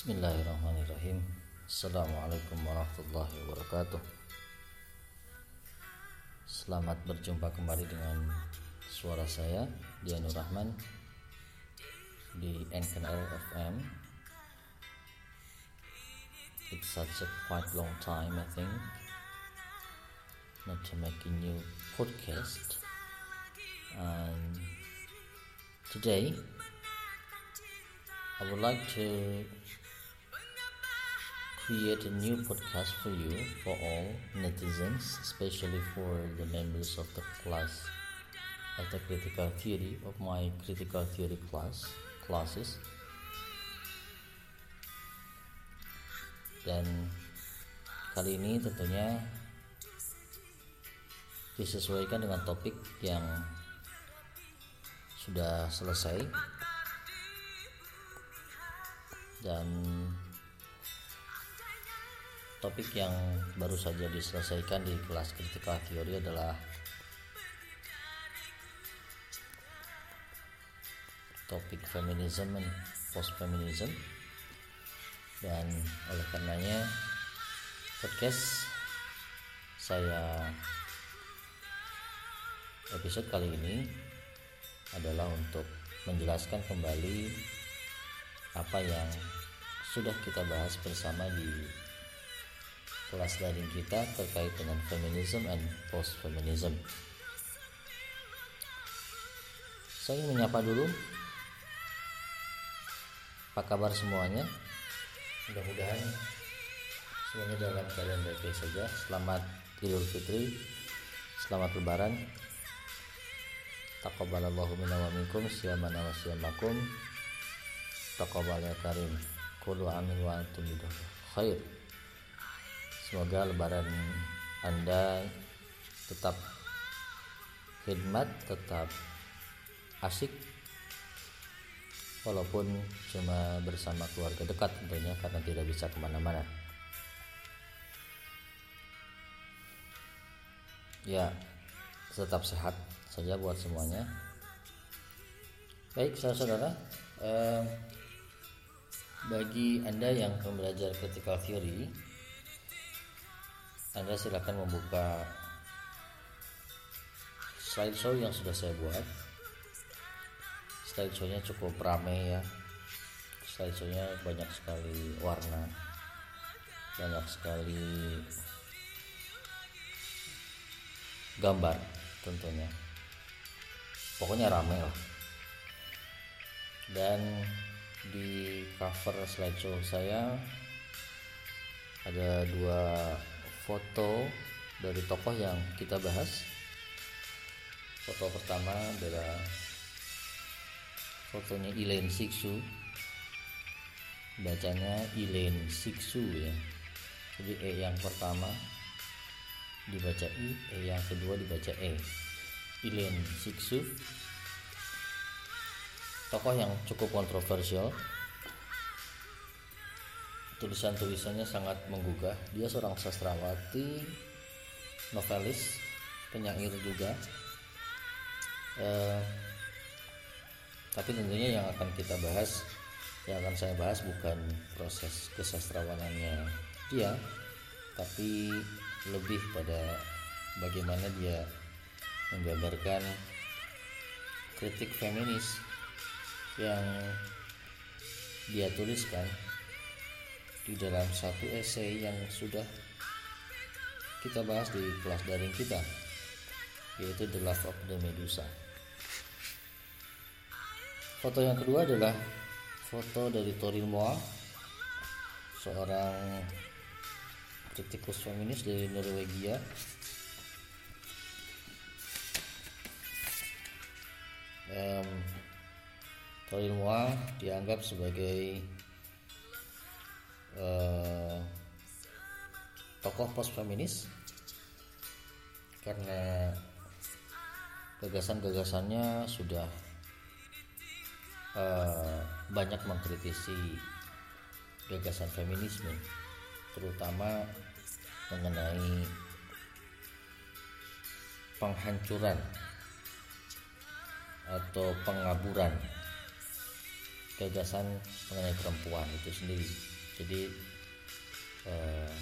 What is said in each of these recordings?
Bismillahirrahmanirrahim. Assalamualaikum warahmatullahi wabarakatuh. Selamat berjumpa kembali dengan suara saya Dianur Rahman di NKNL FM It's such a quite long time I think not to make a new podcast. And today I would like to create a new podcast for you for all netizens especially for the members of the class of the critical theory of my critical theory class classes. Dan kali ini tentunya disesuaikan dengan topik yang sudah selesai. Dan topik yang baru saja diselesaikan di kelas critical theory adalah topik feminism and post feminism dan oleh karenanya podcast saya episode kali ini adalah untuk menjelaskan kembali apa yang sudah kita bahas bersama di kelas daring kita terkait dengan feminism and post feminism. Saya ingin menyapa dulu apa kabar semuanya? Mudah-mudahan semuanya dalam keadaan baik-baik saja. Selamat Idul Fitri, selamat Lebaran. Taqabbalallahu minna wa minkum siyamana wa siyamakum. Taqabbal ya karim. Kullu amin wa antum khair. Semoga lebaran Anda tetap khidmat, tetap asik. Walaupun cuma bersama keluarga dekat tentunya karena tidak bisa ke mana-mana. Ya tetap sehat saja buat semuanya. Baik saudara-saudara eh, bagi anda yang belajar critical theory anda silakan membuka slideshow yang sudah saya buat. Slideshow-nya cukup ramai ya. Slideshow-nya banyak sekali warna banyak sekali gambar tentunya. Pokoknya ramai lah. Dan di cover slideshow saya ada dua foto dari tokoh yang kita bahas. Foto pertama adalah fotonya Elaine Siksu. Bacanya Elaine Siksu ya. Jadi E yang pertama dibaca I E yang kedua dibaca E. Elaine Siksu. Tokoh yang cukup kontroversial tulisan-tulisannya sangat menggugah. Dia seorang sastrawati novelis penyair juga. Eh, tapi tentunya yang akan kita bahas yang akan saya bahas bukan proses kesastrawanannya dia tapi lebih pada bagaimana dia menggambarkan kritik feminis yang dia tuliskan di dalam satu esai yang sudah kita bahas di kelas daring kita yaitu The Love of the Medusa. Foto yang kedua adalah foto dari Torin Moa seorang kritikus feminis dari Norwegia. Um, Torin Moa dianggap sebagai uh, tokoh post feminis karena gagasan-gagasannya sudah uh, banyak mengkritisi gagasan feminisme terutama mengenai penghancuran atau pengaburan gagasan mengenai perempuan itu sendiri jadi uh,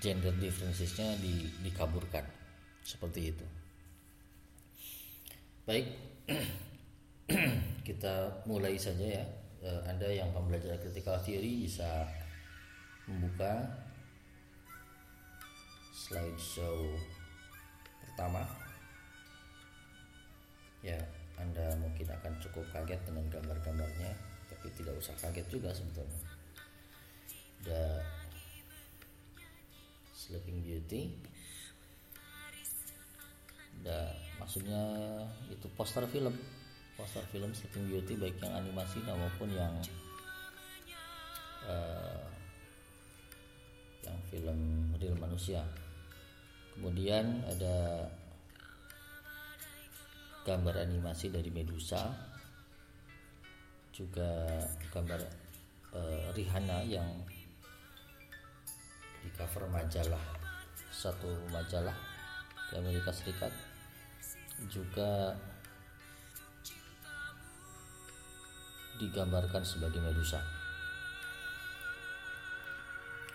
gender differentiesnya di, dikaburkan. Seperti itu. Baik. Kita mulai saja ya. Uh, anda yang pembelajar critical theory bisa membuka slideshow pertama. Ya anda mungkin akan cukup kaget dengan gambar-gambarnya tapi tidak usah kaget juga sebetulnya. Ada Sleeping Beauty. Ada maksudnya itu poster film. Poster film Sleeping Beauty baik yang animasi maupun yang uh, yang film real manusia. Kemudian ada gambar animasi dari Medusa juga gambar uh, Rihanna yang di cover majalah satu majalah di Amerika Serikat. Juga digambarkan sebagai Medusa.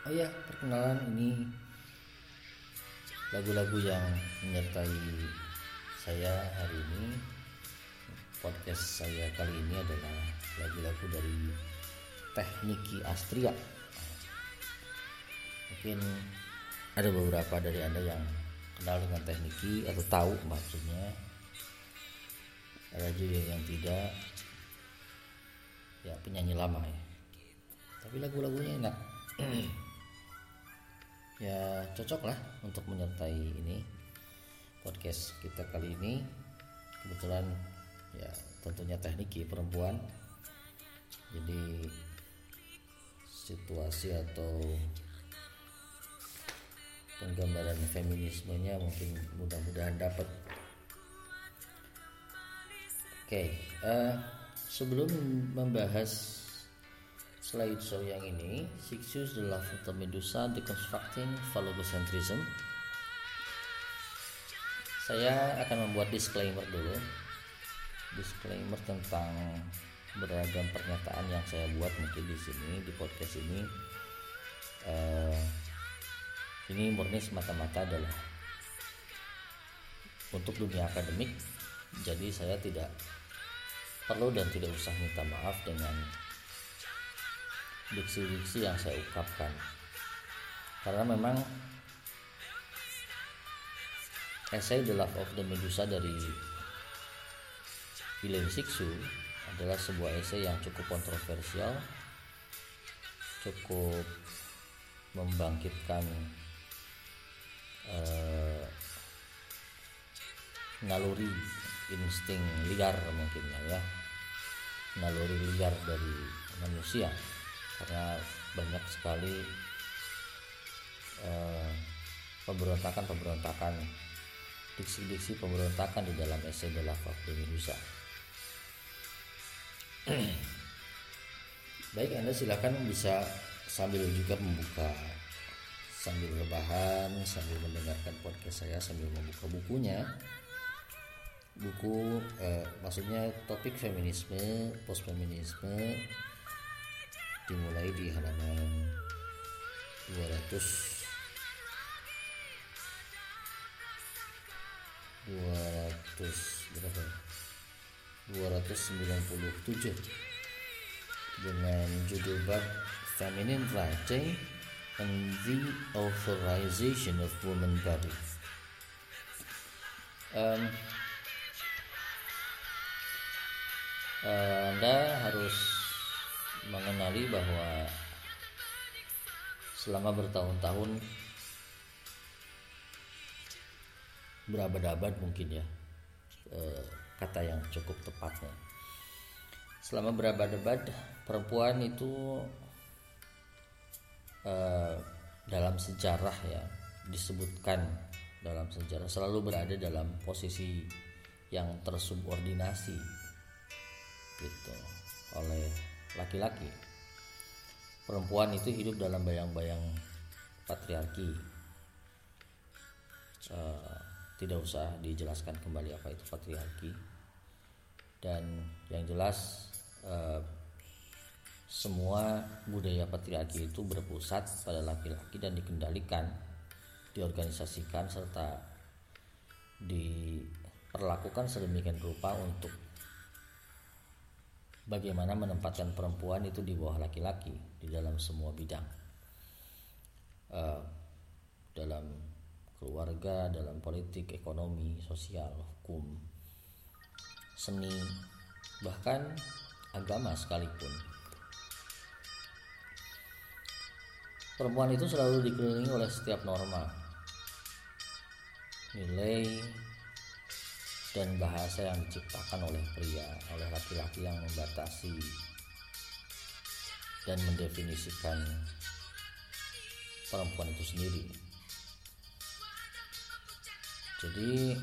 Oh ya perkenalan ini lagu-lagu yang menyertai saya hari ini. Podcast saya kali ini adalah lagu-lagu dari Tekniki Astria. Mungkin ada beberapa dari anda yang kenal dengan tekniki atau tahu maksudnya. Ada juga yang tidak. Ya penyanyi lama ya. Tapi lagu-lagunya enak. Ya cocok lah untuk menyertai ini podcast kita kali ini. Kebetulan ya tentunya tekniki perempuan jadi situasi atau penggambaran feminismenya mungkin mudah-mudahan dapat. Oke okay, uh, eh, sebelum membahas slideshow yang ini Six Use the Love of the Medusa Deconstructing Phallocentrism saya akan membuat disclaimer dulu. Disclaimer tentang beragam pernyataan yang saya buat mungkin di sini di podcast ini. Uh, ini murni semata-mata adalah untuk dunia akademik. Jadi saya tidak perlu dan tidak usah minta maaf dengan diksi-diksi yang saya ungkapkan. Karena memang esai The Love of the Medusa dari William Sixu adalah sebuah esai yang cukup kontroversial cukup membangkitkan uh, naluri insting liar mungkin ya naluri liar dari manusia karena banyak sekali uh, pemberontakan-pemberontakan diksi-diksi pemberontakan di dalam esai of the Medusa. Baik, Anda silakan bisa sambil juga membuka sambil rebahan, sambil mendengarkan podcast saya, sambil membuka bukunya. Buku eh, maksudnya topik feminisme, post feminisme dimulai di halaman 200 200 berapa 297 dengan judul bab Feminine Writing and the Authorization of Woman Body. Um, Anda harus mengenali bahwa selama bertahun-tahun berabad-abad mungkin ya eh, kata yang cukup tepatnya. Selama berabad-abad perempuan itu eh, dalam sejarah ya disebutkan dalam sejarah selalu berada dalam posisi yang tersubordinasi gitu oleh laki-laki. Perempuan itu hidup dalam bayang-bayang patriarki. Uh, tidak usah dijelaskan kembali apa itu patriarki dan yang jelas eh, semua budaya patriarki itu berpusat pada laki-laki dan dikendalikan, diorganisasikan serta diperlakukan sedemikian rupa untuk bagaimana menempatkan perempuan itu di bawah laki-laki di dalam semua bidang, uh, dalam keluarga, dalam politik, ekonomi, sosial, hukum, seni, bahkan agama sekalipun. Perempuan itu selalu dikelilingi oleh setiap norma, nilai, dan bahasa yang diciptakan oleh pria, oleh laki-laki yang membatasi dan mendefinisikan perempuan itu sendiri. Jadi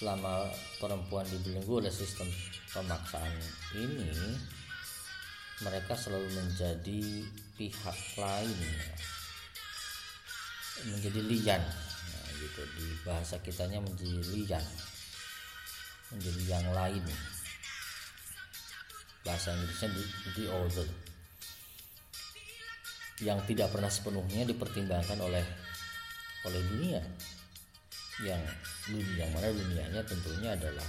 selama perempuan dibelenggu oleh sistem pemaksaan ini mereka selalu menjadi pihak lain menjadi lian. Nah, gitu. Di bahasa kitanya menjadi lian menjadi yang lain. Bahasa Inggrisnya di, di other yang tidak pernah sepenuhnya dipertimbangkan oleh oleh dunia yang yang mana dunianya tentunya adalah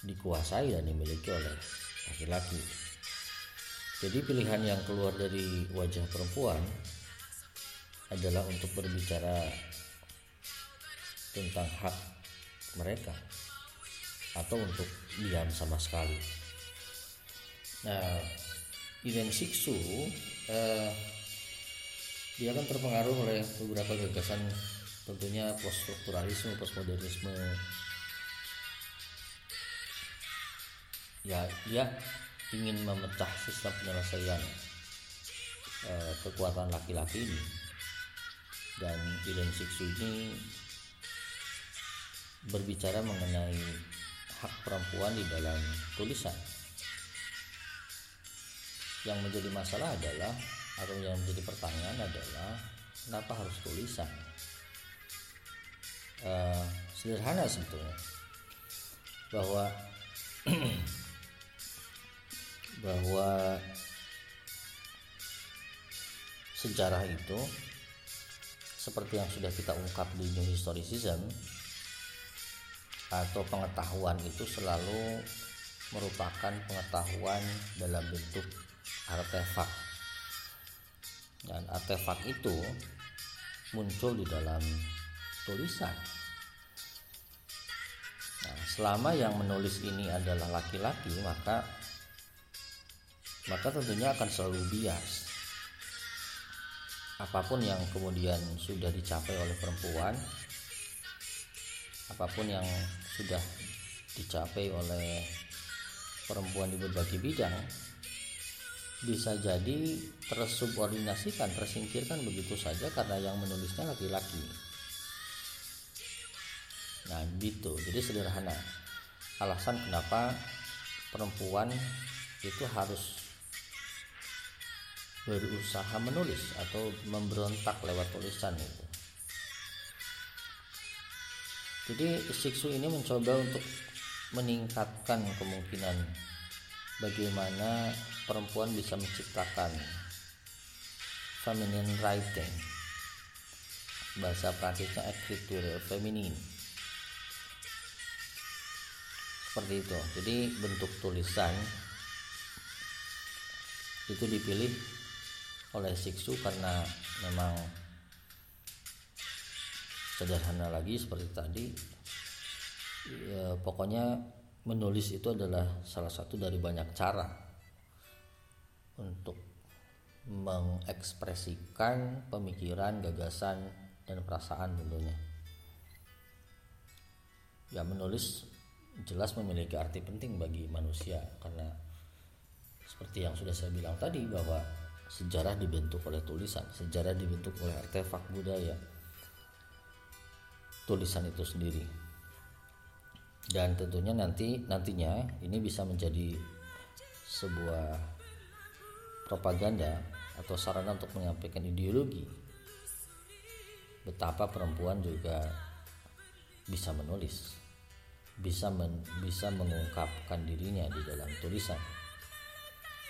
dikuasai dan dimiliki oleh laki-laki jadi pilihan yang keluar dari wajah perempuan adalah untuk berbicara tentang hak mereka atau untuk diam sama sekali. Nah, Irene Siksu eh, dia kan terpengaruh oleh beberapa gagasan tentunya poststrukturalisme, postmodernisme. Ya, ingin memecah sistem penyelesaian uh, kekuatan laki-laki ini. Dan Iden Siksu ini berbicara mengenai hak perempuan di dalam tulisan. Yang menjadi masalah adalah atau yang menjadi pertanyaan adalah kenapa harus tulisan uh, sederhana sebetulnya. Bahwa bahwa sejarah itu seperti yang sudah kita ungkap di New Historicism atau pengetahuan itu selalu merupakan pengetahuan dalam bentuk artefak. Dan artefak itu muncul di dalam tulisan nah, selama yang menulis ini adalah laki-laki maka maka tentunya akan selalu bias apa pun yang kemudian sudah dicapai oleh perempuan apa pun yang sudah dicapai oleh perempuan di berbagai bidang bisa jadi tersubordinasikan, tersingkirkan begitu saja karena yang menulisnya laki-laki. Nah, gitu. Jadi sederhana. Alasan kenapa perempuan itu harus berusaha menulis atau memberontak lewat tulisan itu. Jadi Siksu ini mencoba untuk meningkatkan kemungkinan bagaimana perempuan bisa menciptakan feminine writing bahasa Prancisnya écriture feminin seperti itu jadi bentuk tulisan itu dipilih oleh Siksu karena memang sederhana lagi seperti tadi ya, pokoknya menulis itu adalah salah satu dari banyak cara untuk mengekspresikan pemikiran, gagasan, dan perasaan tentunya. Ya menulis jelas memiliki arti penting bagi manusia. Karena seperti yang sudah saya bilang tadi bahwa sejarah dibentuk oleh tulisan sejarah dibentuk oleh artefak budaya. Tulisan itu sendiri. Dan tentunya nanti nantinya ini bisa menjadi sebuah propaganda atau sarana untuk menyampaikan ideologi. Betapa perempuan juga bisa menulis bisa men, bisa mengungkapkan dirinya di dalam tulisan.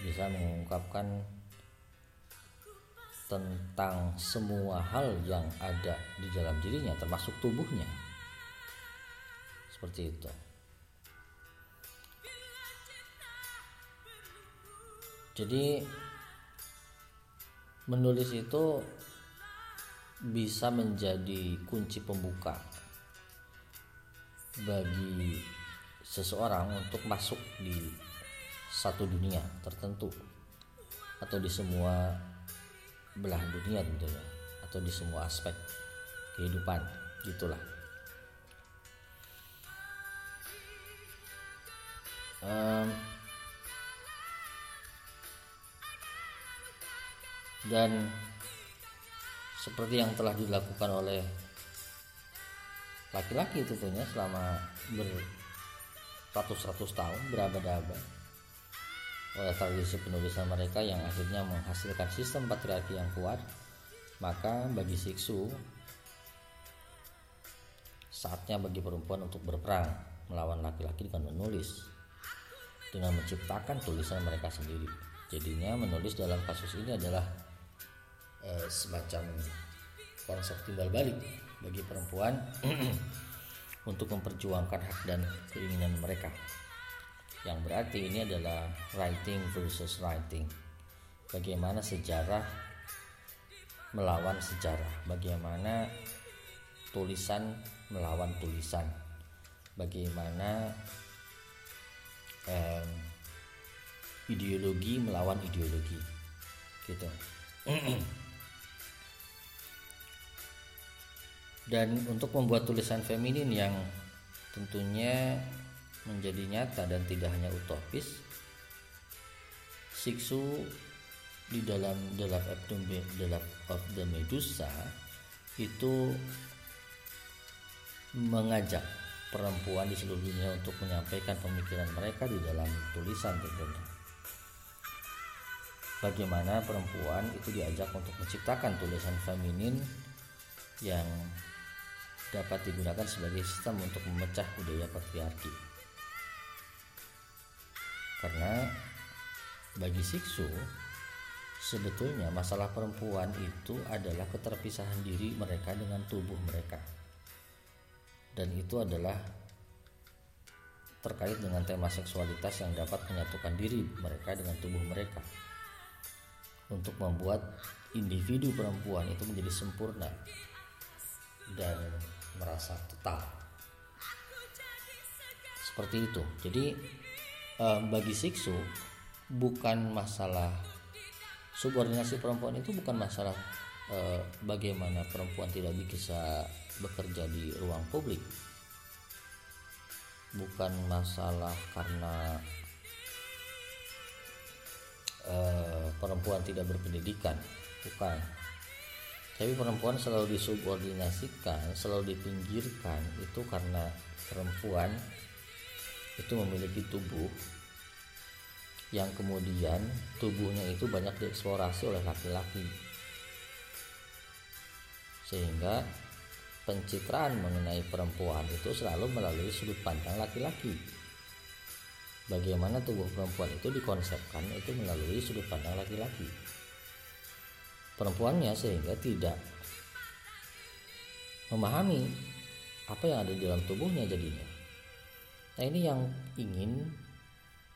Bisa mengungkapkan tentang semua hal yang ada di dalam dirinya termasuk tubuhnya. Seperti itu. Jadi menulis itu bisa menjadi kunci pembuka bagi seseorang untuk masuk di satu dunia tertentu atau di semua belahan dunia tentunya atau di semua aspek kehidupan gitulah. Um, dan seperti yang telah dilakukan oleh laki-laki tentunya selama beratus-ratus tahun berabad-abad. Oleh tradisi penulisan mereka yang akhirnya menghasilkan sistem patriarki yang kuat maka bagi siksu saatnya bagi perempuan untuk berperang melawan laki-laki dengan menulis dengan menciptakan tulisan mereka sendiri. Jadinya menulis dalam kasus ini adalah eh, semacam konsep timbal balik bagi perempuan untuk memperjuangkan hak dan keinginan mereka. Yang berarti ini adalah writing versus writing. Bagaimana sejarah melawan sejarah? Bagaimana tulisan melawan tulisan? Bagaimana eh, ideologi melawan ideologi? Gitu dan untuk membuat tulisan feminin yang tentunya menjadi nyata dan tidak hanya utopis Siksu di dalam The Love of the, the, Love of the Medusa itu mengajak perempuan di seluruh dunia untuk menyampaikan pemikiran mereka di dalam tulisan tentunya. Bagaimana perempuan itu diajak untuk menciptakan tulisan feminin yang dapat digunakan sebagai sistem untuk memecah budaya patriarki. Karena bagi siksu sebetulnya masalah perempuan itu adalah keterpisahan diri mereka dengan tubuh mereka. Dan itu adalah terkait dengan tema seksualitas yang dapat menyatukan diri mereka dengan tubuh mereka. Untuk membuat individu perempuan itu menjadi sempurna dan merasa total seperti itu. Jadi uh, bagi siksu bukan masalah subordinasi perempuan itu bukan masalah uh, bagaimana perempuan tidak bisa bekerja di ruang publik. Bukan masalah karena uh, perempuan tidak berpendidikan. Bukan tapi perempuan selalu disubordinasikan selalu dipinggirkan itu karena perempuan itu memiliki tubuh yang kemudian tubuhnya itu banyak dieksplorasi oleh laki-laki. Sehingga pencitraan mengenai perempuan itu selalu melalui sudut pandang laki-laki. Bagaimana tubuh perempuan itu dikonsepkan itu melalui sudut pandang laki-laki perempuannya sehingga tidak memahami apa yang ada di dalam tubuhnya jadinya Nah ini yang ingin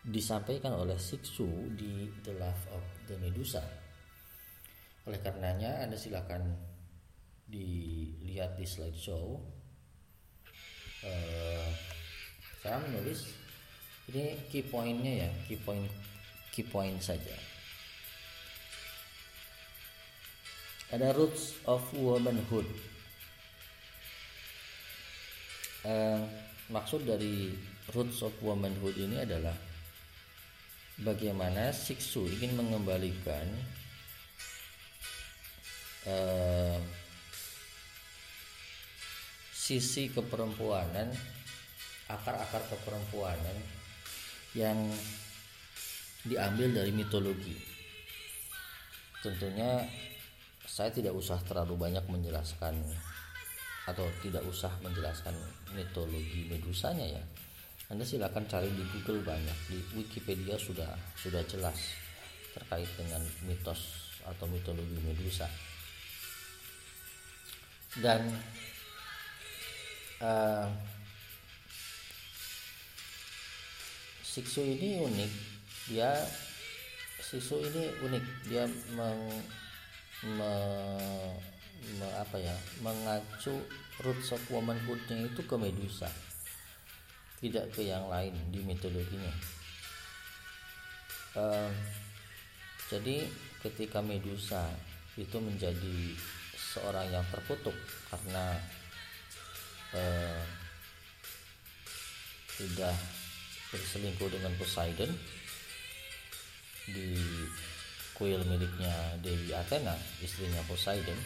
disampaikan oleh Siksu di The Love of the Medusa. Oleh karenanya Anda silakan dilihat di slideshow. Uh, saya menulis ini key pointnya ya, key point key point saja. Ada roots of womanhood. Uh, maksud dari roots of womanhood ini adalah bagaimana Siksu ingin mengembalikan uh, sisi keperempuanan akar-akar keperempuanan yang diambil dari mitologi tentunya saya tidak usah terlalu banyak menjelaskan atau tidak usah menjelaskan mitologi medusanya ya. Anda silakan cari di Google banyak di Wikipedia sudah sudah jelas terkait dengan mitos atau mitologi Medusa. Dan uh, Siksu ini unik. Dia Siksu ini unik. Dia meng, me, me, apa ya mengacu roots of womanhoodnya itu ke Medusa tidak ke yang lain di mitologinya. Uh, jadi ketika Medusa itu menjadi seorang yang terkutuk karena uh, sudah berselingkuh dengan Poseidon di kuil miliknya Dewi Athena istrinya Poseidon.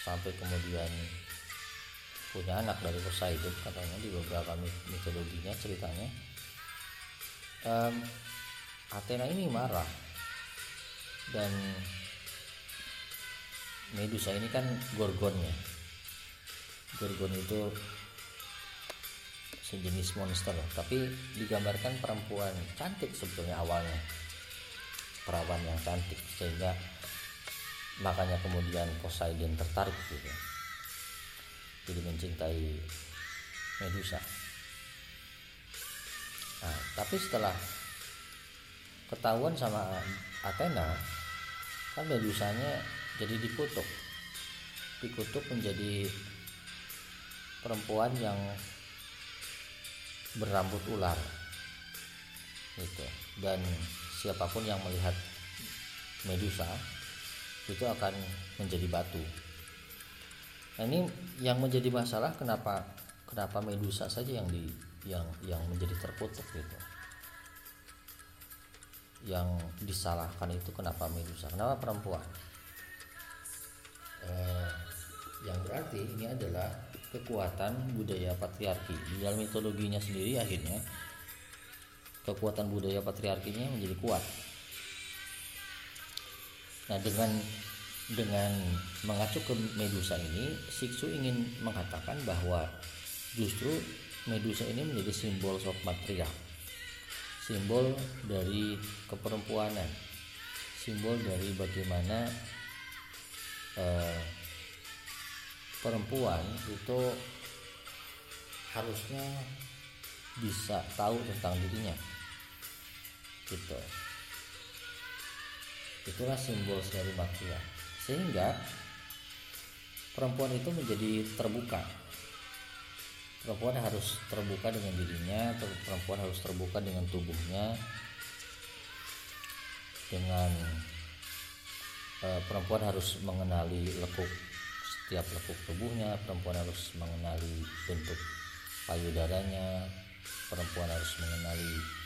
Sampai kemudian punya anak dari Poseidon katanya di beberapa mitologinya ceritanya. Um, Athena ini marah. Dan Medusa ini kan gorgonnya gorgon itu sejenis monster tapi digambarkan perempuan cantik sebetulnya awalnya perawan yang cantik sehingga makanya kemudian Poseidon tertarik gitu. Jadi mencintai Medusa. Nah tapi setelah ketahuan sama Athena kan Medusanya jadi dikutuk. Dikutuk menjadi perempuan yang berambut ular gitu. Dan siapa pun yang melihat Medusa itu akan menjadi batu Nah ini yang menjadi masalah kenapa kenapa Medusa saja yang di yang yang menjadi terkutuk gitu. Yang disalahkan itu kenapa Medusa? Kenapa perempuan? Eh, yang berarti ini adalah kekuatan budaya patriarki di dalam mitologinya sendiri akhirnya kekuatan budaya patriarkinya menjadi kuat. Nah dengan dengan mengacu ke Medusa ini, Siksu ingin mengatakan bahwa justru Medusa ini menjadi simbol sok matria, simbol dari keperempuanan, simbol dari bagaimana eh, perempuan itu harusnya bisa tahu tentang dirinya, gitu. Itulah simbol dari matria sehingga perempuan itu menjadi terbuka perempuan harus terbuka dengan dirinya perempuan harus terbuka dengan tubuhnya dengan uh, perempuan harus mengenali lekuk setiap lekuk tubuhnya perempuan harus mengenali bentuk payudaranya perempuan harus mengenali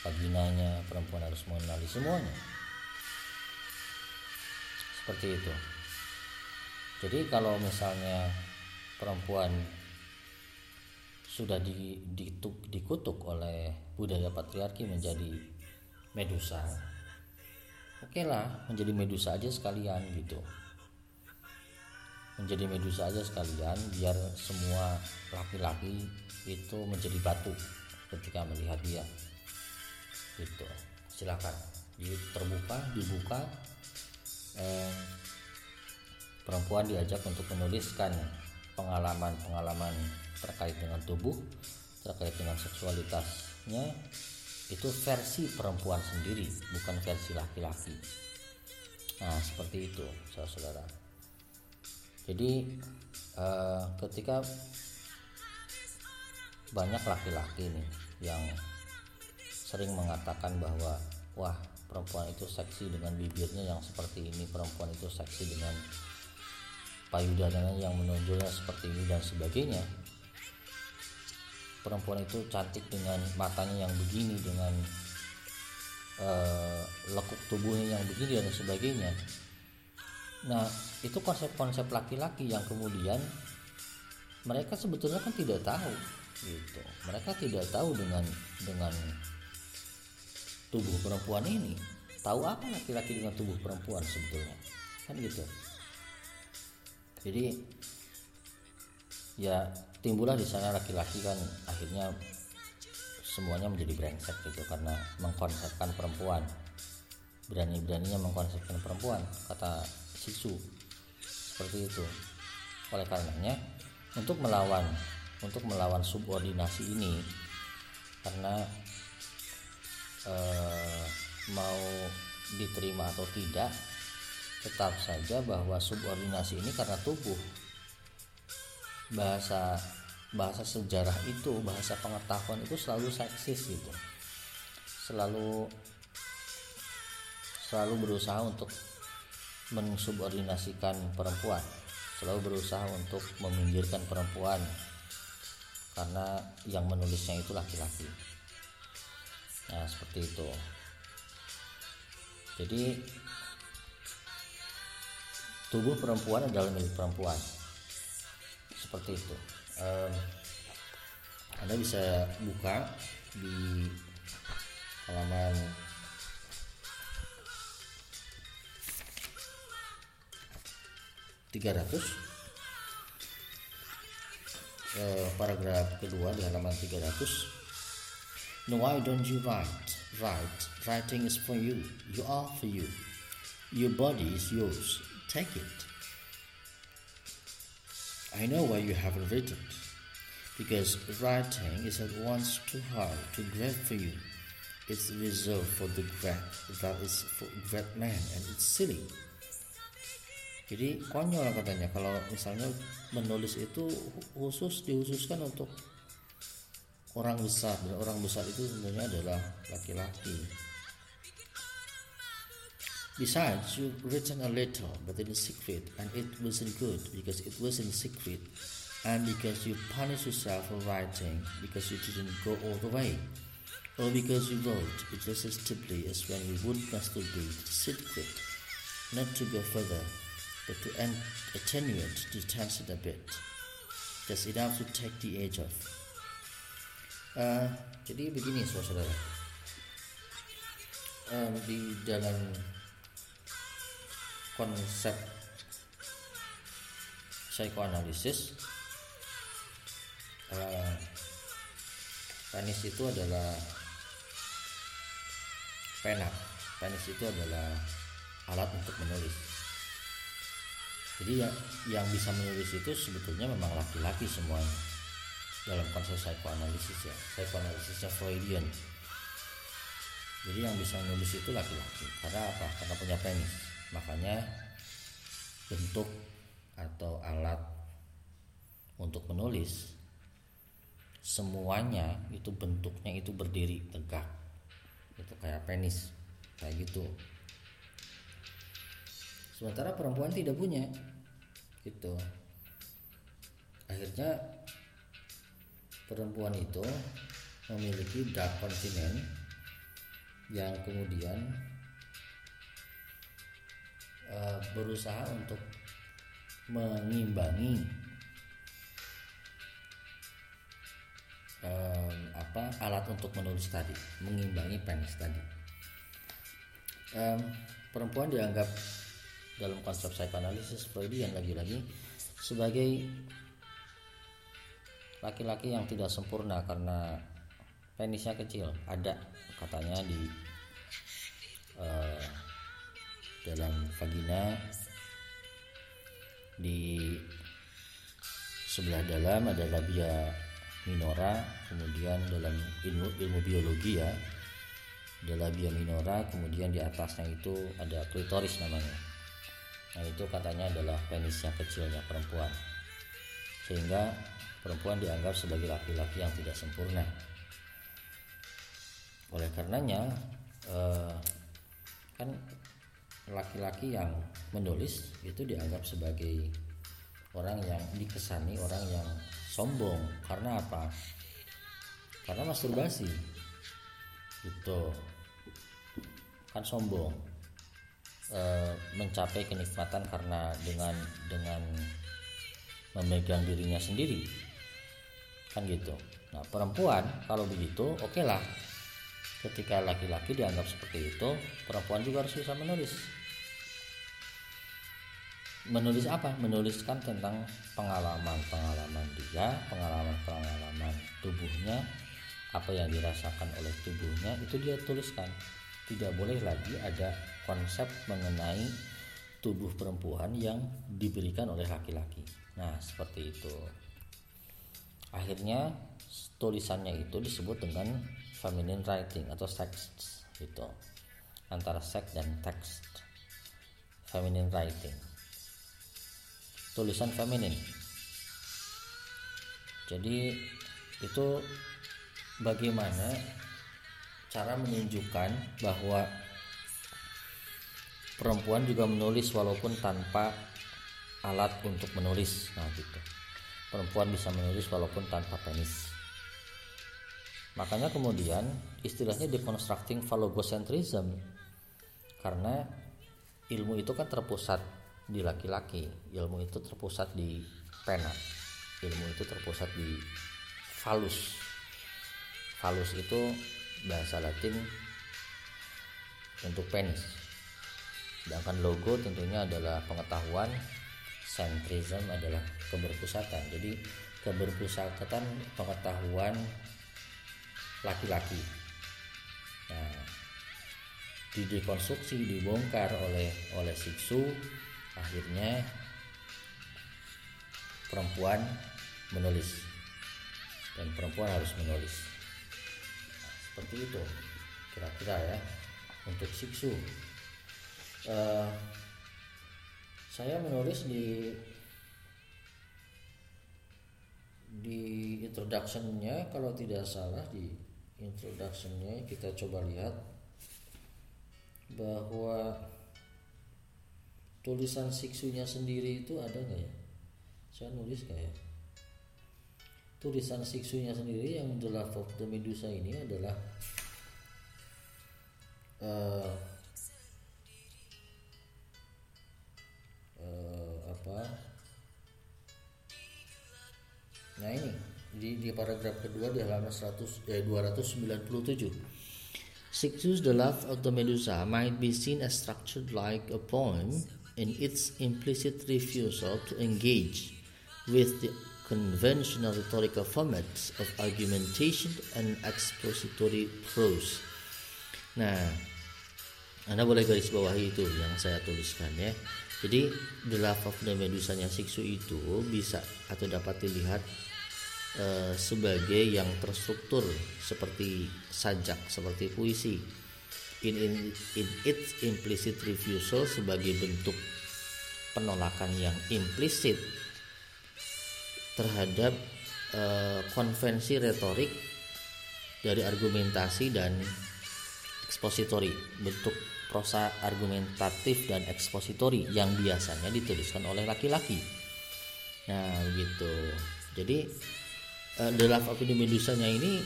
vaginanya perempuan harus mengenali semuanya. Seperti itu. Jadi kalau misalnya perempuan sudah di, dituk, dikutuk oleh budaya patriarki menjadi medusa oke okay lah menjadi medusa aja sekalian gitu. Menjadi medusa aja sekalian biar semua laki-laki itu menjadi batu ketika melihat dia gitu silakan jadi terbuka dibuka eh, perempuan diajak untuk menuliskan pengalaman-pengalaman terkait dengan tubuh, terkait dengan seksualitasnya itu versi perempuan sendiri, bukan versi laki-laki. Nah, seperti itu, saudara. Jadi eh, ketika banyak laki-laki nih yang sering mengatakan bahwa wah perempuan itu seksi dengan bibirnya yang seperti ini perempuan itu seksi dengan payudaranya yang menonjolnya seperti ini dan sebagainya. Perempuan itu cantik dengan matanya yang begini dengan uh, lekuk tubuhnya yang begini dan sebagainya. Nah itu konsep-konsep laki-laki yang kemudian mereka sebetulnya kan tidak tahu gitu. Mereka tidak tahu dengan dengan tubuh perempuan ini tahu apa laki-laki dengan tubuh perempuan sebetulnya? Kan gitu. Jadi ya timbullah di sana laki-laki kan akhirnya semuanya menjadi brengsek gitu karena mengkonsepkan perempuan. Berani-beraninya mengkonsepkan perempuan kata Sisu seperti itu. Oleh karenanya untuk melawan untuk melawan subordinasi ini karena eh, mau diterima atau tidak tetap saja bahwa subordinasi ini karena tubuh. Bahasa bahasa sejarah itu bahasa pengetahuan itu selalu seksis gitu. Selalu selalu berusaha untuk mensubordinasikan perempuan. Selalu berusaha untuk meminggirkan perempuan. Karena yang menulisnya itu laki-laki nah seperti itu. Jadi tubuh perempuan adalah milik perempuan. Seperti itu. Um, anda bisa buka di halaman tiga ratus. Uh, paragraf kedua di halaman 300 Why don't you write? Write. Writing is for you. You are for you. Your body is yours. Take it. I know why you haven't written. Because writing is at once too hard to grab for you. It's reserved for the great. That is for great man and it's silly. Jadi konyol katanya kalau misalnya menulis itu khusus dihususkan untuk orang besar dan orang besar itu sebenarnya adalah laki-laki. Besides, you've written a letter, but in secret, and it wasn't good because it was in secret, and because you punished yourself for writing because you didn't go all the way, or because you wrote deeply as when you would masturbate secret, not to go further, but to attenuate the tension a bit, just enough to take the edge off. Uh, jadi begini saudara, um, di dalam konsep psikoanalisis uh, penis itu adalah pena. Penis itu adalah alat untuk menulis. Jadi ya, yang bisa menulis itu sebetulnya memang laki-laki semuanya dalam konsep psikoanalisis ya. Psikoanalisisnya Freudian. Jadi yang bisa menulis itu laki-laki. Karena apa? Karena punya penis. Makanya bentuk atau alat untuk menulis semuanya itu bentuknya itu berdiri tegak. Itu kayak penis. Kayak gitu. Sementara perempuan tidak punya. Gitu. Akhirnya perempuan itu memiliki dark continent yang kemudian Eh, berusaha untuk mengimbangi um, apa alat untuk menulis tadi, mengimbangi penis tadi. Um, perempuan dianggap dalam konsep psikoanalisis Freudian lagi-lagi sebagai laki-laki yang tidak sempurna karena penisnya kecil. Ada katanya di uh, dalam vagina. Di sebelah dalam ada labia minora kemudian dalam ilmu ilmu biologi ya ada labia minora kemudian di atasnya itu ada klitoris namanya. Nah itu katanya adalah penisnya kecilnya perempuan. Sehingga perempuan dianggap sebagai laki-laki yang tidak sempurna. Oleh karenanya eh, kan laki-laki yang menulis itu dianggap sebagai orang yang dikesani orang yang sombong. Karena apa? Karena masturbasi. Itu kan sombong. E, mencapai kenikmatan karena dengan dengan memegang dirinya sendiri kan gitu. Nah perempuan kalau begitu oke okay lah ketika laki-laki dianggap seperti itu perempuan juga harus bisa menulis. Menulis apa? Menuliskan tentang pengalaman-pengalaman dia pengalaman-pengalaman tubuhnya apa yang dirasakan oleh tubuhnya itu dia tuliskan. Tidak boleh lagi ada konsep mengenai tubuh perempuan yang diberikan oleh laki-laki. Nah seperti itu akhirnya tulisannya itu disebut dengan feminine writing atau sex gitu. Antara seks dan teks feminine writing. Tulisan feminin jadi itu bagaimana cara menunjukkan bahwa perempuan juga menulis walaupun tanpa alat untuk menulis. Nah gitu perempuan bisa menulis walaupun tanpa penis. Makanya kemudian istilahnya deconstructing phallogocentrism karena ilmu itu kan terpusat di laki-laki ilmu itu terpusat di pena ilmu itu terpusat di falus falus itu bahasa latin untuk penis. Sedangkan logo tentunya adalah pengetahuan centrism adalah keberpusatan. Jadi keberpusatan pengetahuan laki-laki. Nah didekonstruksi dibongkar oleh oleh siksu akhirnya perempuan menulis. Dan perempuan harus menulis. Nah, seperti itu kira-kira ya untuk siksu. Uh, saya menulis di di introductionnya kalau tidak salah di introductionnya kita coba lihat bahwa tulisan siksunya sendiri itu ada nggak ya? Saya nulis kayak tulisan siksunya sendiri yang The Love of the Medusa ini adalah uh, uh, apa nah ini di, di paragraf kedua di halaman 100 eh, 297 Sixtus the love of the Medusa might be seen as structured like a poem in its implicit refusal to engage with the conventional rhetorical formats of argumentation and expository prose. Nah, anda boleh garis bawahi itu yang saya tuliskan ya. Jadi The Love of the Medusanya Siksu itu bisa atau dapat dilihat e, sebagai yang terstruktur seperti sajak, seperti puisi. In, in, in its implicit refusal sebagai bentuk penolakan yang implisit terhadap e, konvensi retorik dari argumentasi dan ekspositori bentuk prosa argumentatif dan ekspositori yang biasanya dituliskan oleh laki-laki. Nah, begitu. Jadi uh, The Love of Medusanya ini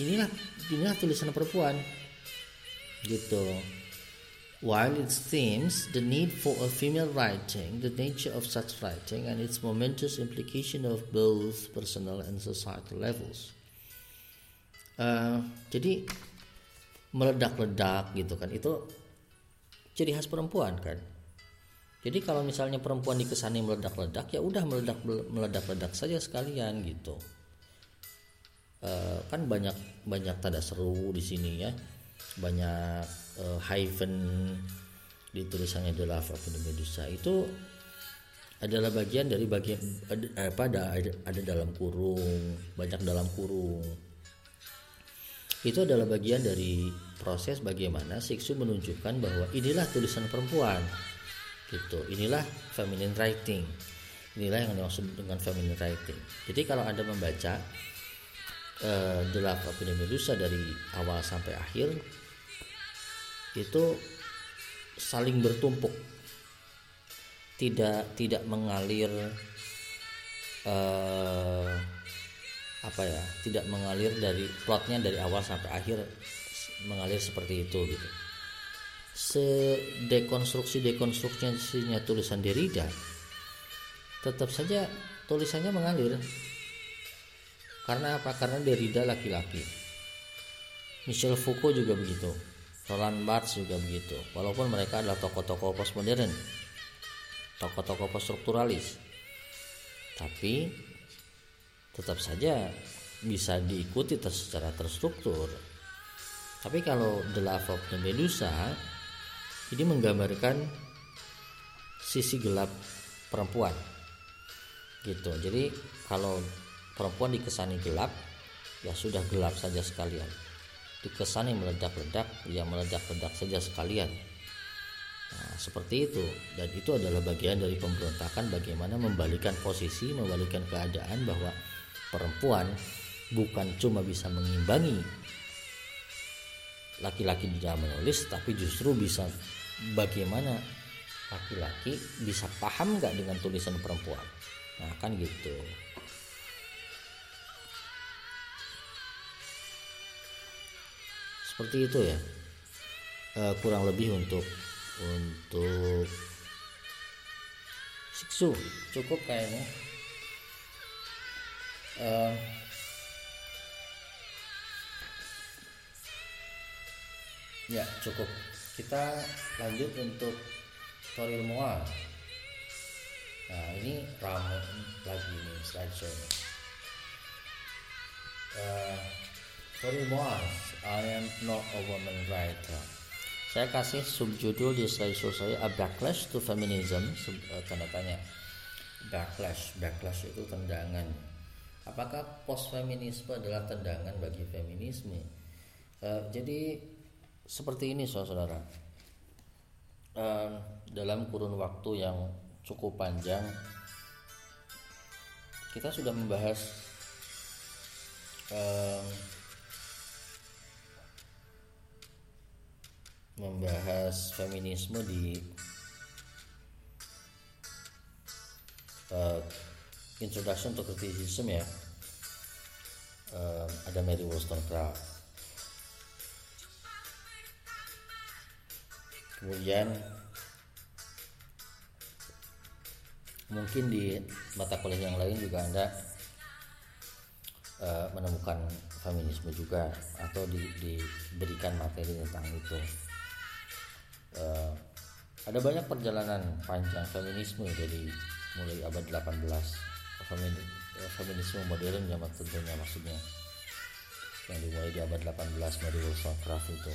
inilah inilah tulisan perempuan. Gitu. While it themes the need for a female writing, the nature of such writing, and its momentous implication of both personal and societal levels. Uh, jadi meledak-ledak gitu kan. Itu ciri khas perempuan kan. Jadi kalau misalnya perempuan dikesani meledak-ledak ya udah meledak meledak-ledak saja sekalian gitu. E, kan banyak banyak tanda seru di sini ya. Banyak e, hyphen di tulisannya The Love of the Medusa. Itu adalah bagian dari bagian apa ada ada dalam kurung banyak dalam kurung. Itu adalah bagian dari proses bagaimana Siksu menunjukkan bahwa inilah tulisan perempuan. Gitu. Inilah feminine writing. Inilah yang dimaksud dengan feminine writing. Jadi kalau anda membaca uh, The Love Medusa dari awal sampai akhir itu saling bertumpuk. Tidak tidak mengalir uh, apa ya tidak mengalir dari plotnya dari awal sampai akhir mengalir seperti itu gitu. Sedekonstruksi dekonstruksinya tulisan Derrida tetap saja tulisannya mengalir. Karena apa? Karena Derrida laki-laki. Michel Foucault juga begitu. Roland Barthes juga begitu. Walaupun mereka adalah tokoh-tokoh postmodern tokoh-tokoh poststrukturalis. Tapi tetap saja bisa diikuti secara terstruktur tapi kalau The Love of the Medusa ini menggambarkan sisi gelap perempuan. Gitu. Jadi kalau perempuan dikesani gelap ya sudah gelap saja sekalian. Dikesani meledak-ledak ya meledak-ledak saja sekalian. Nah, seperti itu. Dan itu adalah bagian dari pemberontakan bagaimana membalikan posisi membalikan keadaan bahwa perempuan bukan cuma bisa mengimbangi laki-laki dalam menulis tapi justru bisa bagaimana laki-laki bisa paham nggak dengan tulisan perempuan? Nah kan gitu. Seperti itu ya. E, kurang lebih untuk untuk siksu. Cukup kayaknya. E, ya cukup. Kita lanjut untuk tutorial Moa nah ini ramai lagi nih slideshow nya uh, Moa I am not a woman writer. Saya kasih subjudul di slideshow saya A Backlash to Feminism. Uh, tanda tanya. Backlash. Backlash itu tendangan. Apakah post feminisme adalah tendangan bagi feminisme? Uh, jadi seperti ini saudara-saudara. Uh, dalam kurun waktu yang cukup panjang kita sudah membahas uh, membahas feminisme di uh, introduction to criticism ya. Ada Mary Wollstonecraft kemudian mungkin di mata kuliah yang lain juga anda uh, menemukan feminisme juga atau di, diberikan materi tentang itu. Uh, ada banyak perjalanan panjang feminisme dari mulai abad 18 feminisme modern zaman tentunya maksudnya yang dimulai di abad 18 Mary Wollstonecraft itu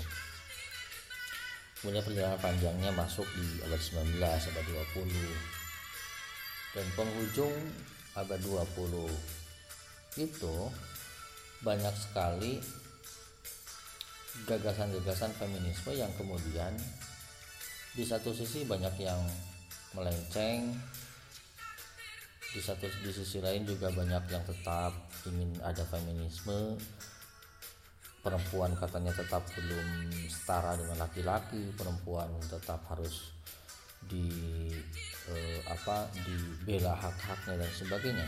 kemudian perjalanan panjangnya masuk di abad 19 abad 20 dan penghujung abad 20 itu banyak sekali gagasan-gagasan feminisme yang kemudian di satu sisi banyak yang melenceng di satu di sisi lain juga banyak yang tetap ingin ada feminisme perempuan katanya tetap belum setara dengan laki-laki perempuan tetap harus di eh, apa dibela hak-haknya dan sebagainya.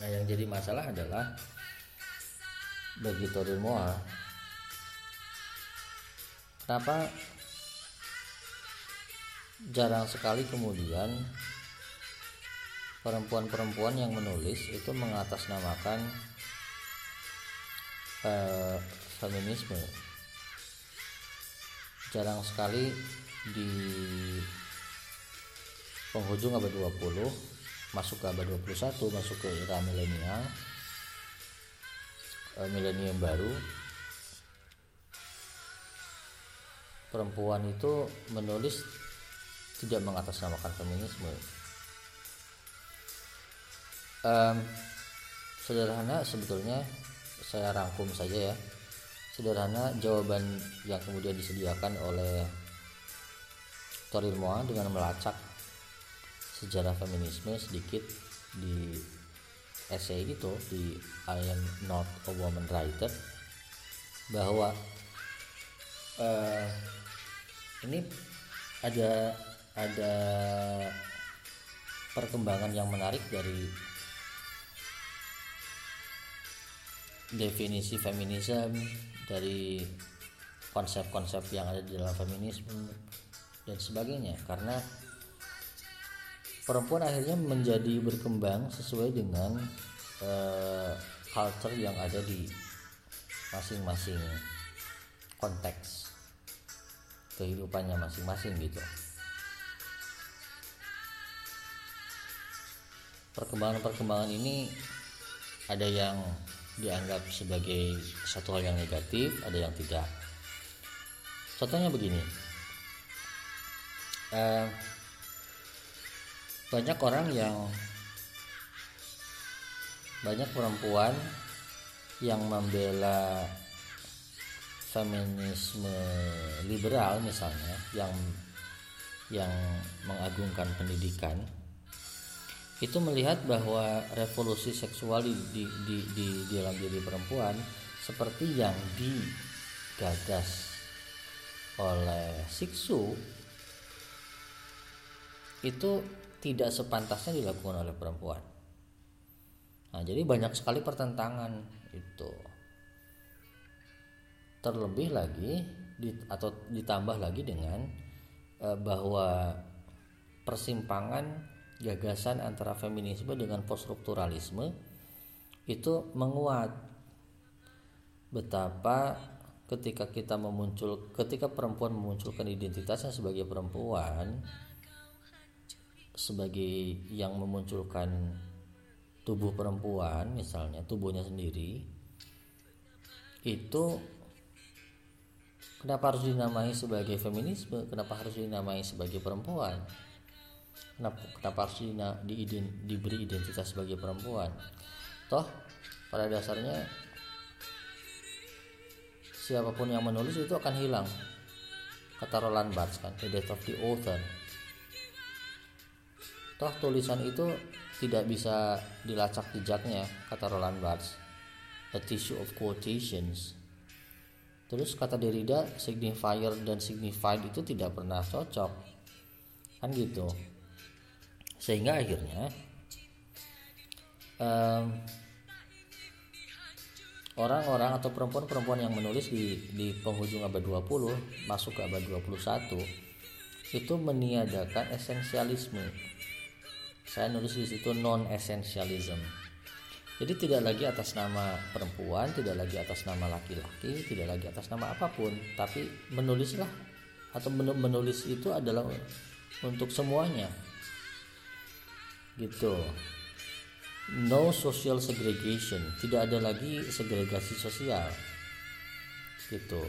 Nah, yang jadi masalah adalah bagi Torin Moa kenapa jarang sekali kemudian perempuan-perempuan yang menulis itu mengatasnamakan uh, feminisme. Jarang sekali di penghujung abad 20 masuk ke abad 21 masuk ke era milenial eh, milenium baru perempuan itu menulis tidak mengatasnamakan feminisme. Um, sederhana sebetulnya saya rangkum saja ya. Sederhana jawaban yang kemudian disediakan oleh Toril Moa dengan melacak sejarah feminisme sedikit di essay itu di I am not a woman writer bahwa uh, ini ada ada perkembangan yang menarik dari definisi feminisme dari konsep-konsep yang ada di dalam feminisme dan sebagainya. Karena perempuan akhirnya menjadi berkembang sesuai dengan uh, culture yang ada di masing-masing konteks kehidupannya masing-masing gitu. Perkembangan-perkembangan ini ada yang dianggap sebagai satu hal yang negatif, ada yang tidak. Contohnya begini, uh, banyak orang yang banyak perempuan yang membela feminisme liberal misalnya yang yang mengagungkan pendidikan itu melihat bahwa revolusi seksual di, di, di, di, di dalam diri perempuan seperti yang digagas oleh Siksu itu tidak sepantasnya dilakukan oleh perempuan. Nah, jadi banyak sekali pertentangan itu. Terlebih lagi di, atau ditambah lagi dengan e, bahwa persimpangan gagasan antara feminisme dengan poststrukturalisme itu menguat. Betapa ketika kita memuncul ketika perempuan memunculkan identitasnya sebagai perempuan sebagai yang memunculkan tubuh perempuan misalnya tubuhnya sendiri itu kenapa harus dinamai sebagai feminisme? Kenapa harus dinamai sebagai perempuan kenapa, kenapa harus di, di, diberi identitas sebagai perempuan? Toh pada dasarnya siapa pun yang menulis itu akan hilang. Kata Roland Barthes kan the death of the author. Toh tulisan itu tidak bisa dilacak jejaknya kata Roland Barthes. A tissue of quotations. Terus kata Derrida signifier dan signified itu tidak pernah cocok. Kan gitu sehingga akhirnya um, orang-orang atau perempuan-perempuan yang menulis di, di penghujung abad 20 masuk ke abad 21 itu meniadakan esensialisme. Saya nulis di situ non esensialism jadi tidak lagi atas nama perempuan tidak lagi atas nama laki-laki tidak lagi atas nama apa pun tapi menulislah. Atau menulis itu adalah untuk semuanya gitu. No social segregation. Tidak ada lagi segregasi sosial. Gitu.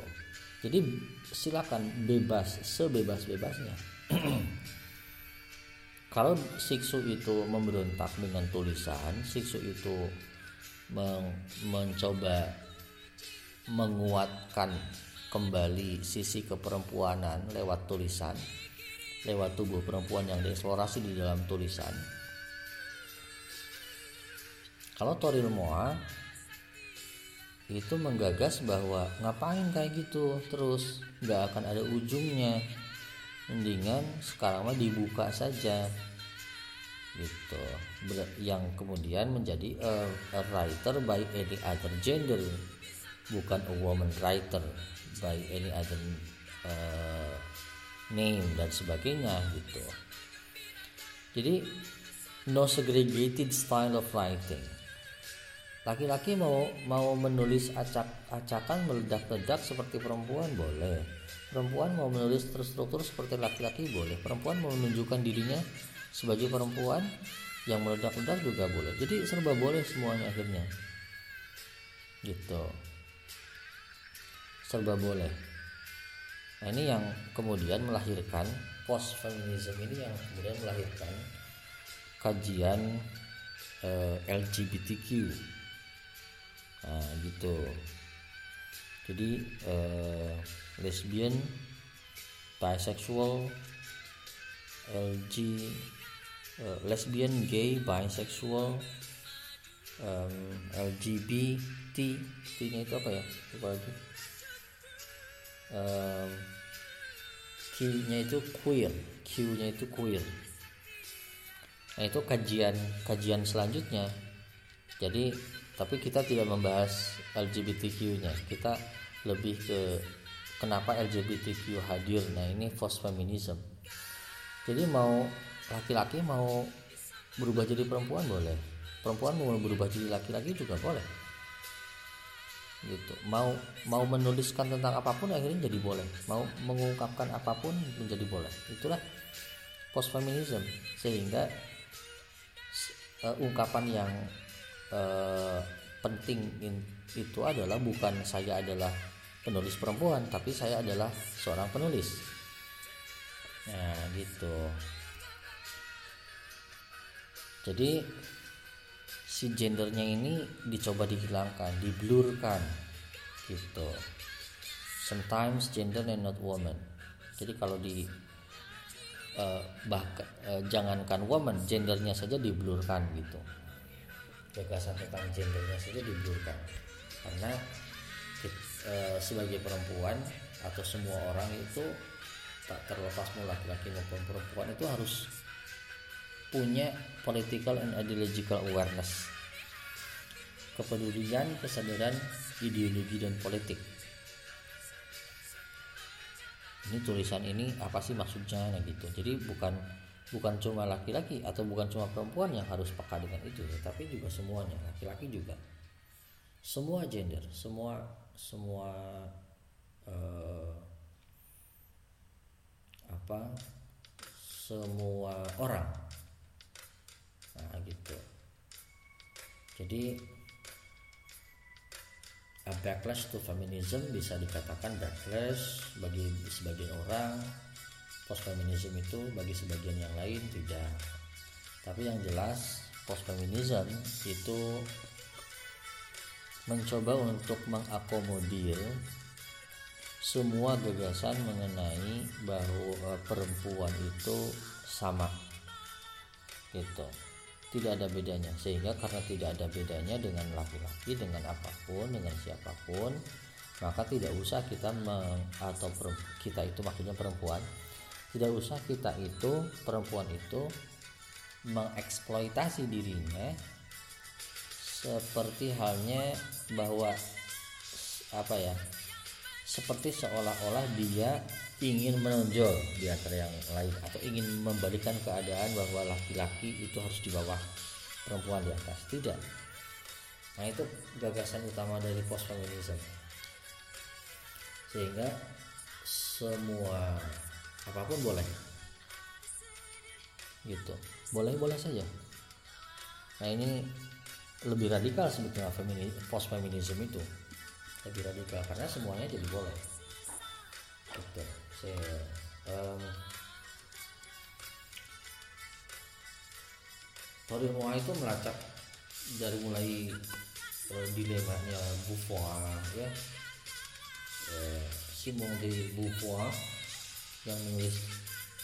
Jadi silakan bebas sebebas-bebasnya. Kalau siksu itu memberontak dengan tulisan siksu itu men mencoba menguatkan kembali sisi keperempuanan lewat tulisan lewat tubuh perempuan yang dieksplorasi di dalam tulisan kalau Toril Moa itu menggagas bahwa ngapain kayak gitu? Terus nggak akan ada ujungnya. Mendingan sekarang mah dibuka saja. Gitu. Yang kemudian menjadi a, a writer by any other gender. Bukan a woman writer by any other uh, name dan sebagainya gitu. Jadi no segregated style of writing laki-laki mau mau menulis acak-acakan meledak-ledak seperti perempuan boleh. Perempuan mau menulis terstruktur seperti laki-laki boleh. Perempuan mau menunjukkan dirinya sebagai perempuan yang meledak-ledak juga boleh. Jadi serba boleh semuanya akhirnya. Gitu. Serba boleh. Nah ini yang kemudian melahirkan post feminism ini yang kemudian melahirkan kajian eh, LGBTQ nah, gitu. Jadi uh, lesbian bisexual LG eh, lesbian gay bisexual um, LGBT T nya itu apa ya? Apa lagi. Um, Q nya itu queer Q nya itu queer. Nah itu kajian kajian selanjutnya. Jadi tapi kita tidak membahas LGBTQ-nya kita lebih ke kenapa LGBTQ hadir. Nah ini post feminism. Jadi mau laki-laki mau berubah jadi perempuan boleh. Perempuan mau berubah jadi laki-laki juga boleh. Gitu. Mau mau menuliskan tentang apa pun akhirnya jadi boleh. Mau mengungkapkan apa pun menjadi boleh. Itulah post feminism. Sehingga uh, ungkapan yang uh, penting itu adalah bukan saya adalah penulis perempuan tapi saya adalah seorang penulis. Nah gitu. Jadi si gendernya ini dicoba dihilangkan diblurkan gitu. Sometimes gender and not woman. Jadi kalau di uh, bahkan uh, jangankan woman gendernya saja diblurkan gitu gagasan tentang gendernya saja diblurkan. Karena uh, sebagai perempuan atau semua orang itu tak terlepas mau laki-laki maupun perempuan itu harus punya political and ideological awareness. Kepedulian kesadaran ideologi dan politik. Ini tulisan ini apa sih maksudnya gitu. Jadi bukan bukan cuma laki-laki atau bukan cuma perempuan yang harus peka dengan itu tetapi juga semuanya laki-laki juga. Semua gender semua semua uh, apa semua orang. Nah gitu. Jadi a backlash to feminism bisa dikatakan backlash bagi sebagian orang post feminism itu bagi sebagian yang lain tidak. Tapi yang jelas post feminism itu mencoba untuk mengakomodir semua gagasan mengenai bahwa perempuan itu sama gitu. Tidak ada bedanya. Sehingga karena tidak ada bedanya dengan laki-laki dengan apa pun dengan siapa pun maka tidak usah kita meng, atau kita itu maksudnya perempuan tidak usah kita itu perempuan itu mengeksploitasi dirinya seperti halnya bahwa apa ya seperti seolah-olah dia ingin menonjol di antara yang lain atau ingin membalikan keadaan bahwa laki-laki itu harus di bawah perempuan di atas. Tidak. Nah itu gagasan utama dari post feminism sehingga semua apa pun boleh. Gitu. Boleh boleh saja. Nah ini lebih radikal sebetulnya post feminism itu. Lebih radikal karena semuanya jadi boleh. Gitu. Saya um, Tori Moa itu melacak dari mulai uh, dilemanya Buffon ya. Uh, Simon de Buffon yang menulis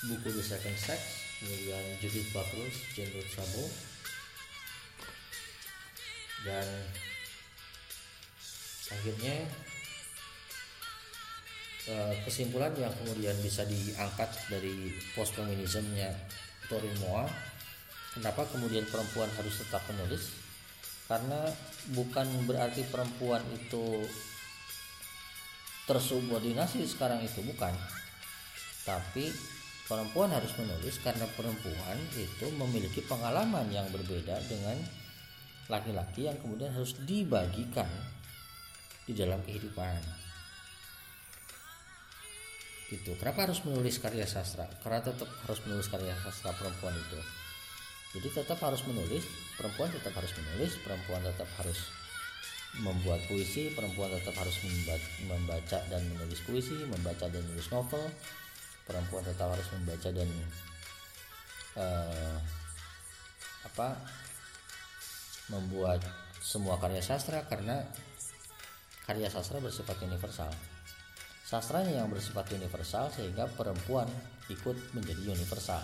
buku The Second Sex kemudian Judith Butler Jean Sabo. Dan akhirnya Eh, kesimpulan yang kemudian bisa diangkat dari post feminismnya Torin Moa kenapa kemudian perempuan harus tetap menulis? Karena bukan berarti perempuan itu tersubordinasi sekarang itu bukan tapi perempuan harus menulis karena perempuan itu memiliki pengalaman yang berbeda dengan laki-laki yang kemudian harus dibagikan di dalam kehidupan. Gitu. Kenapa harus menulis karya sastra? Karena tetap harus menulis karya sastra perempuan itu. Jadi tetap harus menulis perempuan tetap harus menulis perempuan tetap harus membuat puisi perempuan tetap harus membaca dan menulis puisi membaca dan menulis novel perempuan tetap harus membaca dan uh, apa membuat semua karya sastra karena karya sastra bersifat universal Sastranya yang bersifat universal sehingga perempuan ikut menjadi universal.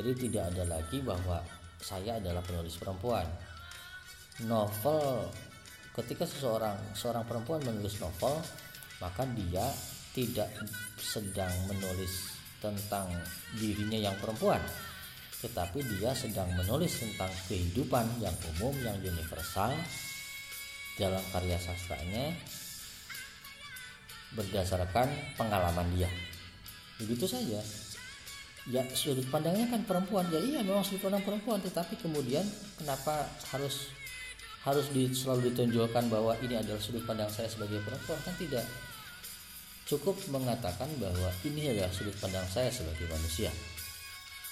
Jadi tidak ada lagi bahwa saya adalah penulis perempuan. Novel ketika seseorang seorang perempuan menulis novel, maka dia tidak sedang menulis tentang dirinya yang perempuan, tetapi dia sedang menulis tentang kehidupan yang umum yang universal dalam karya sastranya berdasarkan pengalaman dia. Begitu saja. Ya sudut pandangnya kan perempuan. Ya iya memang sudut pandang perempuan tetapi kemudian kenapa harus harus di, selalu ditunjukkan bahwa ini adalah sudut pandang saya sebagai perempuan? Kan tidak cukup mengatakan bahwa ini adalah sudut pandang saya sebagai manusia.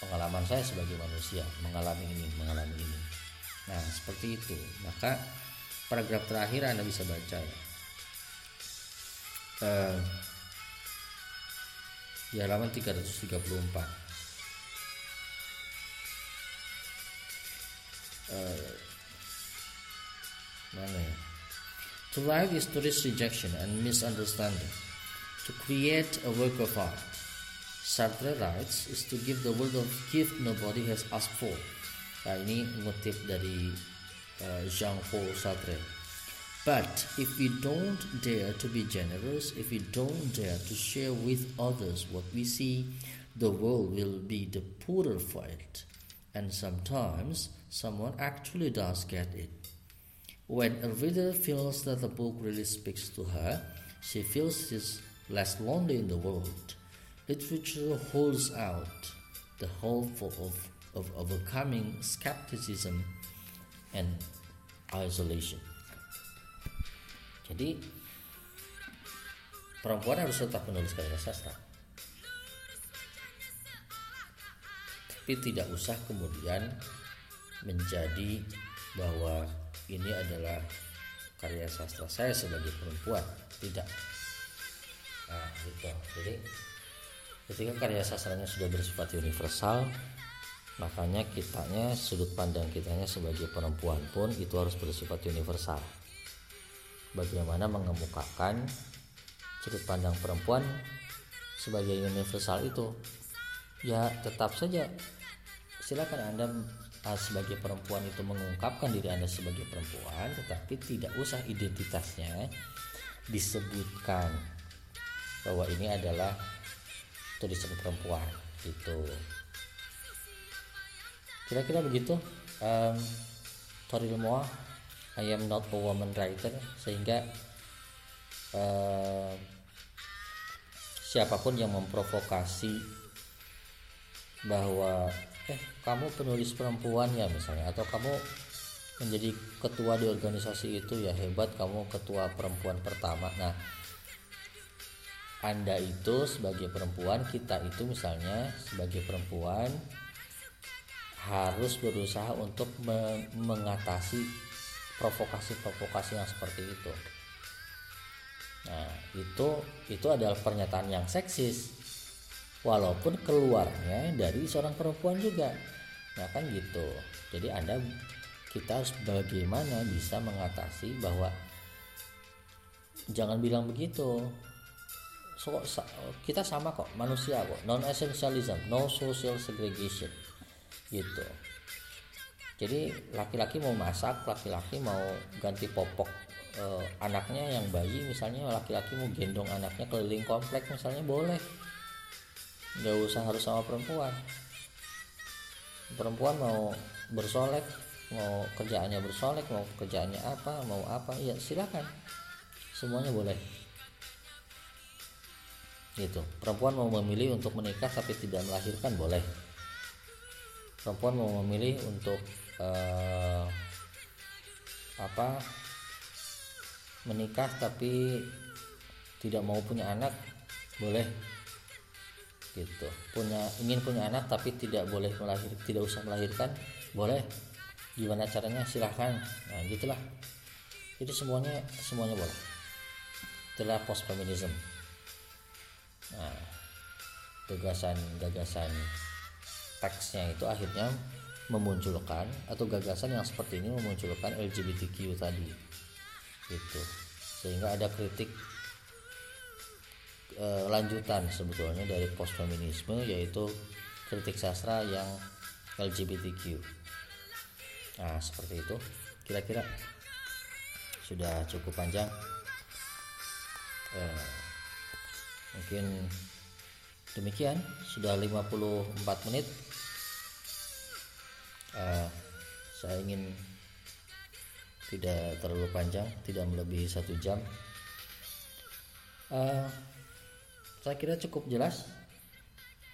Pengalaman saya sebagai manusia mengalami ini mengalami ini. Nah seperti itu. Maka paragraf terakhir anda bisa baca ya. Uh, di halaman 334 uh, mana ya? To live is to risk rejection and misunderstanding to create a work of art Sartre writes is to give the world of gift nobody has asked for nah ini ngutip dari uh, Jean-Paul Sartre but if we don't dare to be generous, if we don't dare to share with others what we see, the world will be the poorer for it. And sometimes someone actually does get it. When a reader feels that the book really speaks to her, she feels she's less lonely in the world. Literature holds out the hope of, of overcoming skepticism and isolation. Jadi perempuan harus tetap menulis karya sastra. Tapi tidak usah kemudian menjadi bahwa ini adalah karya sastra saya sebagai perempuan. Tidak. Nah, gitu. Jadi ketika karya sastranya sudah bersifat universal, makanya kitanya sudut pandang kitanya sebagai perempuan pun itu harus bersifat universal. Bagaimana mengemukakan sudut pandang perempuan sebagai universal itu? Ya tetap saja. Silakan anda ah, sebagai perempuan itu mengungkapkan diri anda sebagai perempuan tetapi tidak usah identitasnya disebutkan bahwa ini adalah tulisan perempuan itu kira-kira begitu um, Toril Moa I am not a woman writer sehingga uh, siapa pun yang memprovokasi bahwa eh kamu penulis perempuan ya misalnya atau kamu menjadi ketua di organisasi itu ya hebat kamu ketua perempuan pertama. Nah anda itu sebagai perempuan kita itu misalnya sebagai perempuan harus berusaha untuk mengatasi provokasi-provokasi yang seperti itu. Nah, itu itu adalah pernyataan yang seksis. Walaupun keluarnya dari seorang perempuan juga. Nah, kan gitu. Jadi Anda kita harus bagaimana bisa mengatasi bahwa jangan bilang begitu. So, kita sama kok, manusia kok. Non essentialism, no social segregation. Gitu. Jadi laki-laki mau masak laki-laki mau ganti popok e, anaknya yang bayi misalnya laki-laki mau gendong anaknya keliling komplek misalnya boleh. Nggak usah harus sama perempuan. Perempuan mau bersolek mau kerjaannya bersolek mau kerjaannya apa mau apa ya silakan. Semuanya boleh gitu. Perempuan mau memilih untuk menikah tapi tidak melahirkan boleh. Perempuan mau memilih untuk uh, apa menikah tapi tidak mau punya anak boleh. Gitu. Punya ingin punya anak tapi tidak boleh melahir tidak usah melahirkan boleh. Gimana caranya? Silahkan. Nah gitulah. Jadi semuanya semuanya boleh. Itulah post feminism nah gagasan gagasan teksnya itu akhirnya memunculkan atau gagasan yang seperti ini memunculkan LGBTQ tadi gitu. Sehingga ada kritik e, lanjutan sebetulnya dari post feminisme yaitu kritik sastra yang LGBTQ nah seperti itu. Kira-kira sudah cukup panjang e, mungkin demikian sudah 54 menit. Uh, saya ingin tidak terlalu panjang tidak melebihi satu jam. Uh, saya kira cukup jelas.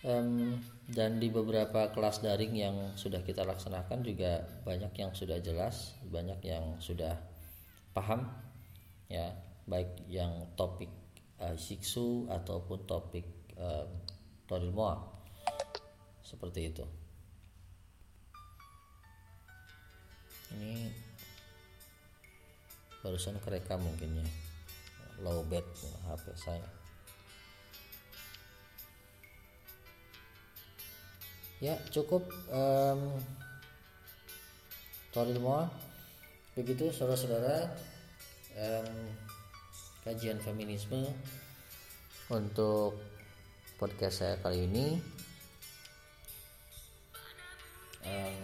Um, dan di beberapa kelas daring yang sudah kita laksanakan juga banyak yang sudah jelas banyak yang sudah paham ya baik yang topik uh, siksu ataupun topik uh, Toril Moa. Seperti itu. Ini barusan kerekam mungkin ya. Low bed HP saya. Ya cukup um, semua begitu saudara-saudara. Um, kajian feminisme. Untuk podcast saya kali ini um,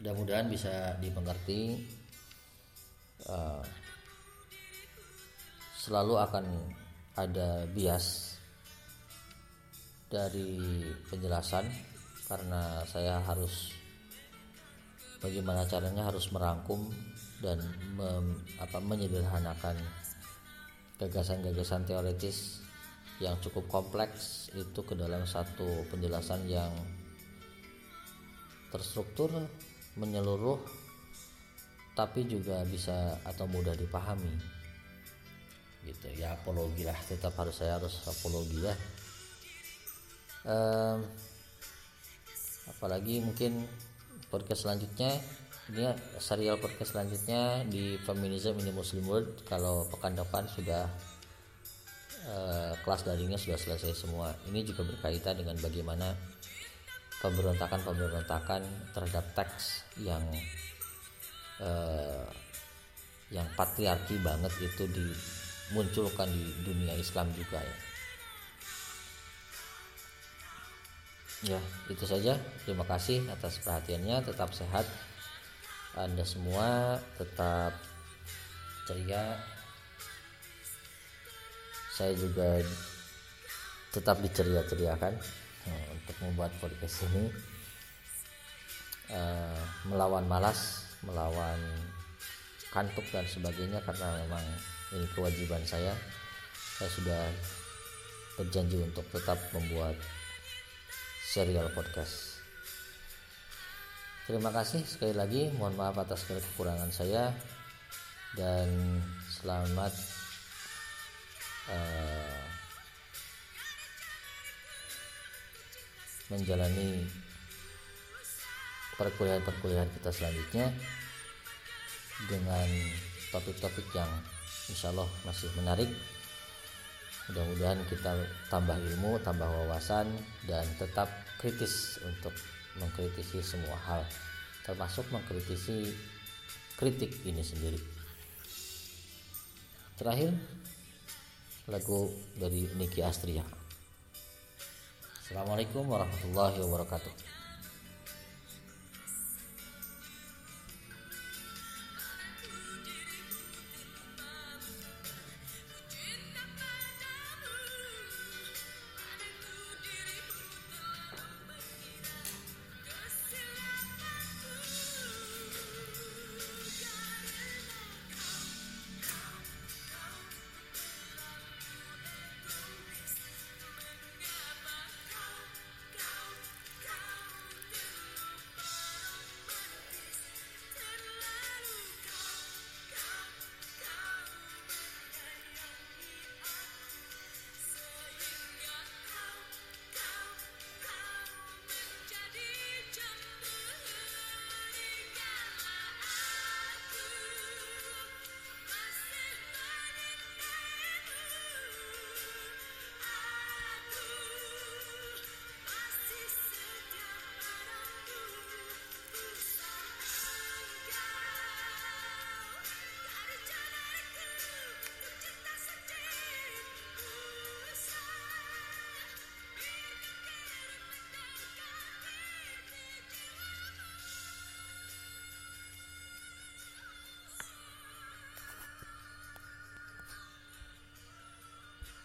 mudah-mudahan bisa dimengerti. Uh, selalu akan ada bias dari penjelasan karena saya harus bagaimana caranya harus merangkum dan mem, apa, menyederhanakan gagasan-gagasan teoritis yang cukup kompleks itu ke dalam satu penjelasan yang terstruktur menyeluruh tapi juga bisa atau mudah dipahami. Gitu ya apologi lah tetap harus saya harus apologi ya. Um, apalagi mungkin podcast selanjutnya ini serial podcast selanjutnya di feminism ini muslim world kalau pekan depan sudah uh, kelas daringnya sudah selesai semua ini juga berkaitan dengan bagaimana pemberontakan pemberontakan terhadap teks yang uh, yang patriarki banget itu di munculkan di dunia Islam juga ya. Ya, itu saja. Terima kasih atas perhatiannya. Tetap sehat. Anda semua tetap ceria. Saya juga tetap diceria-ceriakan nah, untuk membuat podcast ini uh, melawan malas, melawan kantuk dan sebagainya karena memang ini kewajiban saya saya sudah berjanji untuk tetap membuat serial podcast. Terima kasih sekali lagi. Mohon maaf atas kekurangan saya. Dan selamat uh, menjalani perkuliahan-perkuliahan kita selanjutnya dengan topik-topik yang insya Allah masih menarik mudah-mudahan kita tambah ilmu tambah wawasan dan tetap kritis untuk mengkritisi semua hal termasuk mengkritisi kritik ini sendiri. Terakhir lagu dari Niki Astria. Assalamualaikum warahmatullahi wabarakatuh